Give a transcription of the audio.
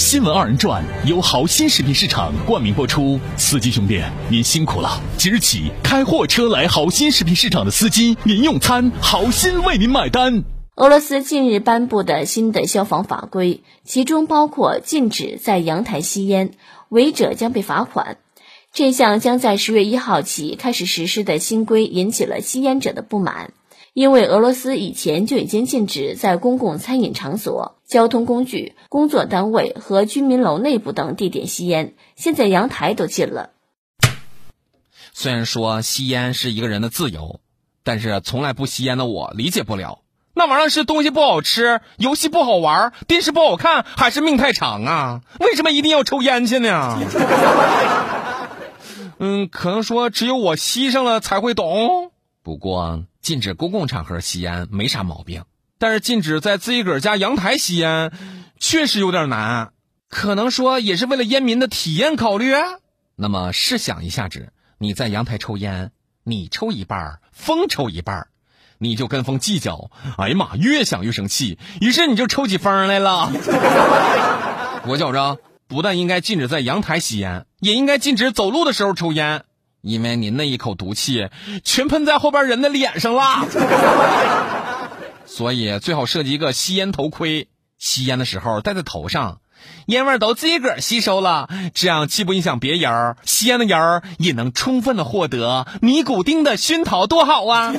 新闻二人转由好心食品市场冠名播出，司机兄弟您辛苦了！即日起，开货车来好心食品市场的司机，您用餐，好心为您买单。俄罗斯近日颁布的新的消防法规，其中包括禁止在阳台吸烟，违者将被罚款。这项将在十月一号起开始实施的新规引起了吸烟者的不满。因为俄罗斯以前就已经禁止在公共餐饮场所、交通工具、工作单位和居民楼内部等地点吸烟，现在阳台都禁了。虽然说吸烟是一个人的自由，但是从来不吸烟的我理解不了，那玩意儿是东西不好吃、游戏不好玩、电视不好看，还是命太长啊？为什么一定要抽烟去呢？嗯，可能说只有我吸上了才会懂。不过。禁止公共场合吸烟没啥毛病，但是禁止在自己个儿家阳台吸烟，确实有点难。可能说也是为了烟民的体验考虑。那么试想一下子，你在阳台抽烟，你抽一半，风抽一半，你就跟风计较。哎呀妈，越想越生气，于是你就抽起风来了。我觉着，不但应该禁止在阳台吸烟，也应该禁止走路的时候抽烟。因为你那一口毒气全喷在后边人的脸上了，所以最好设计一个吸烟头盔，吸烟的时候戴在头上，烟味都自己个儿吸收了，这样既不影响别人，吸烟的人也能充分的获得尼古丁的熏陶，多好啊！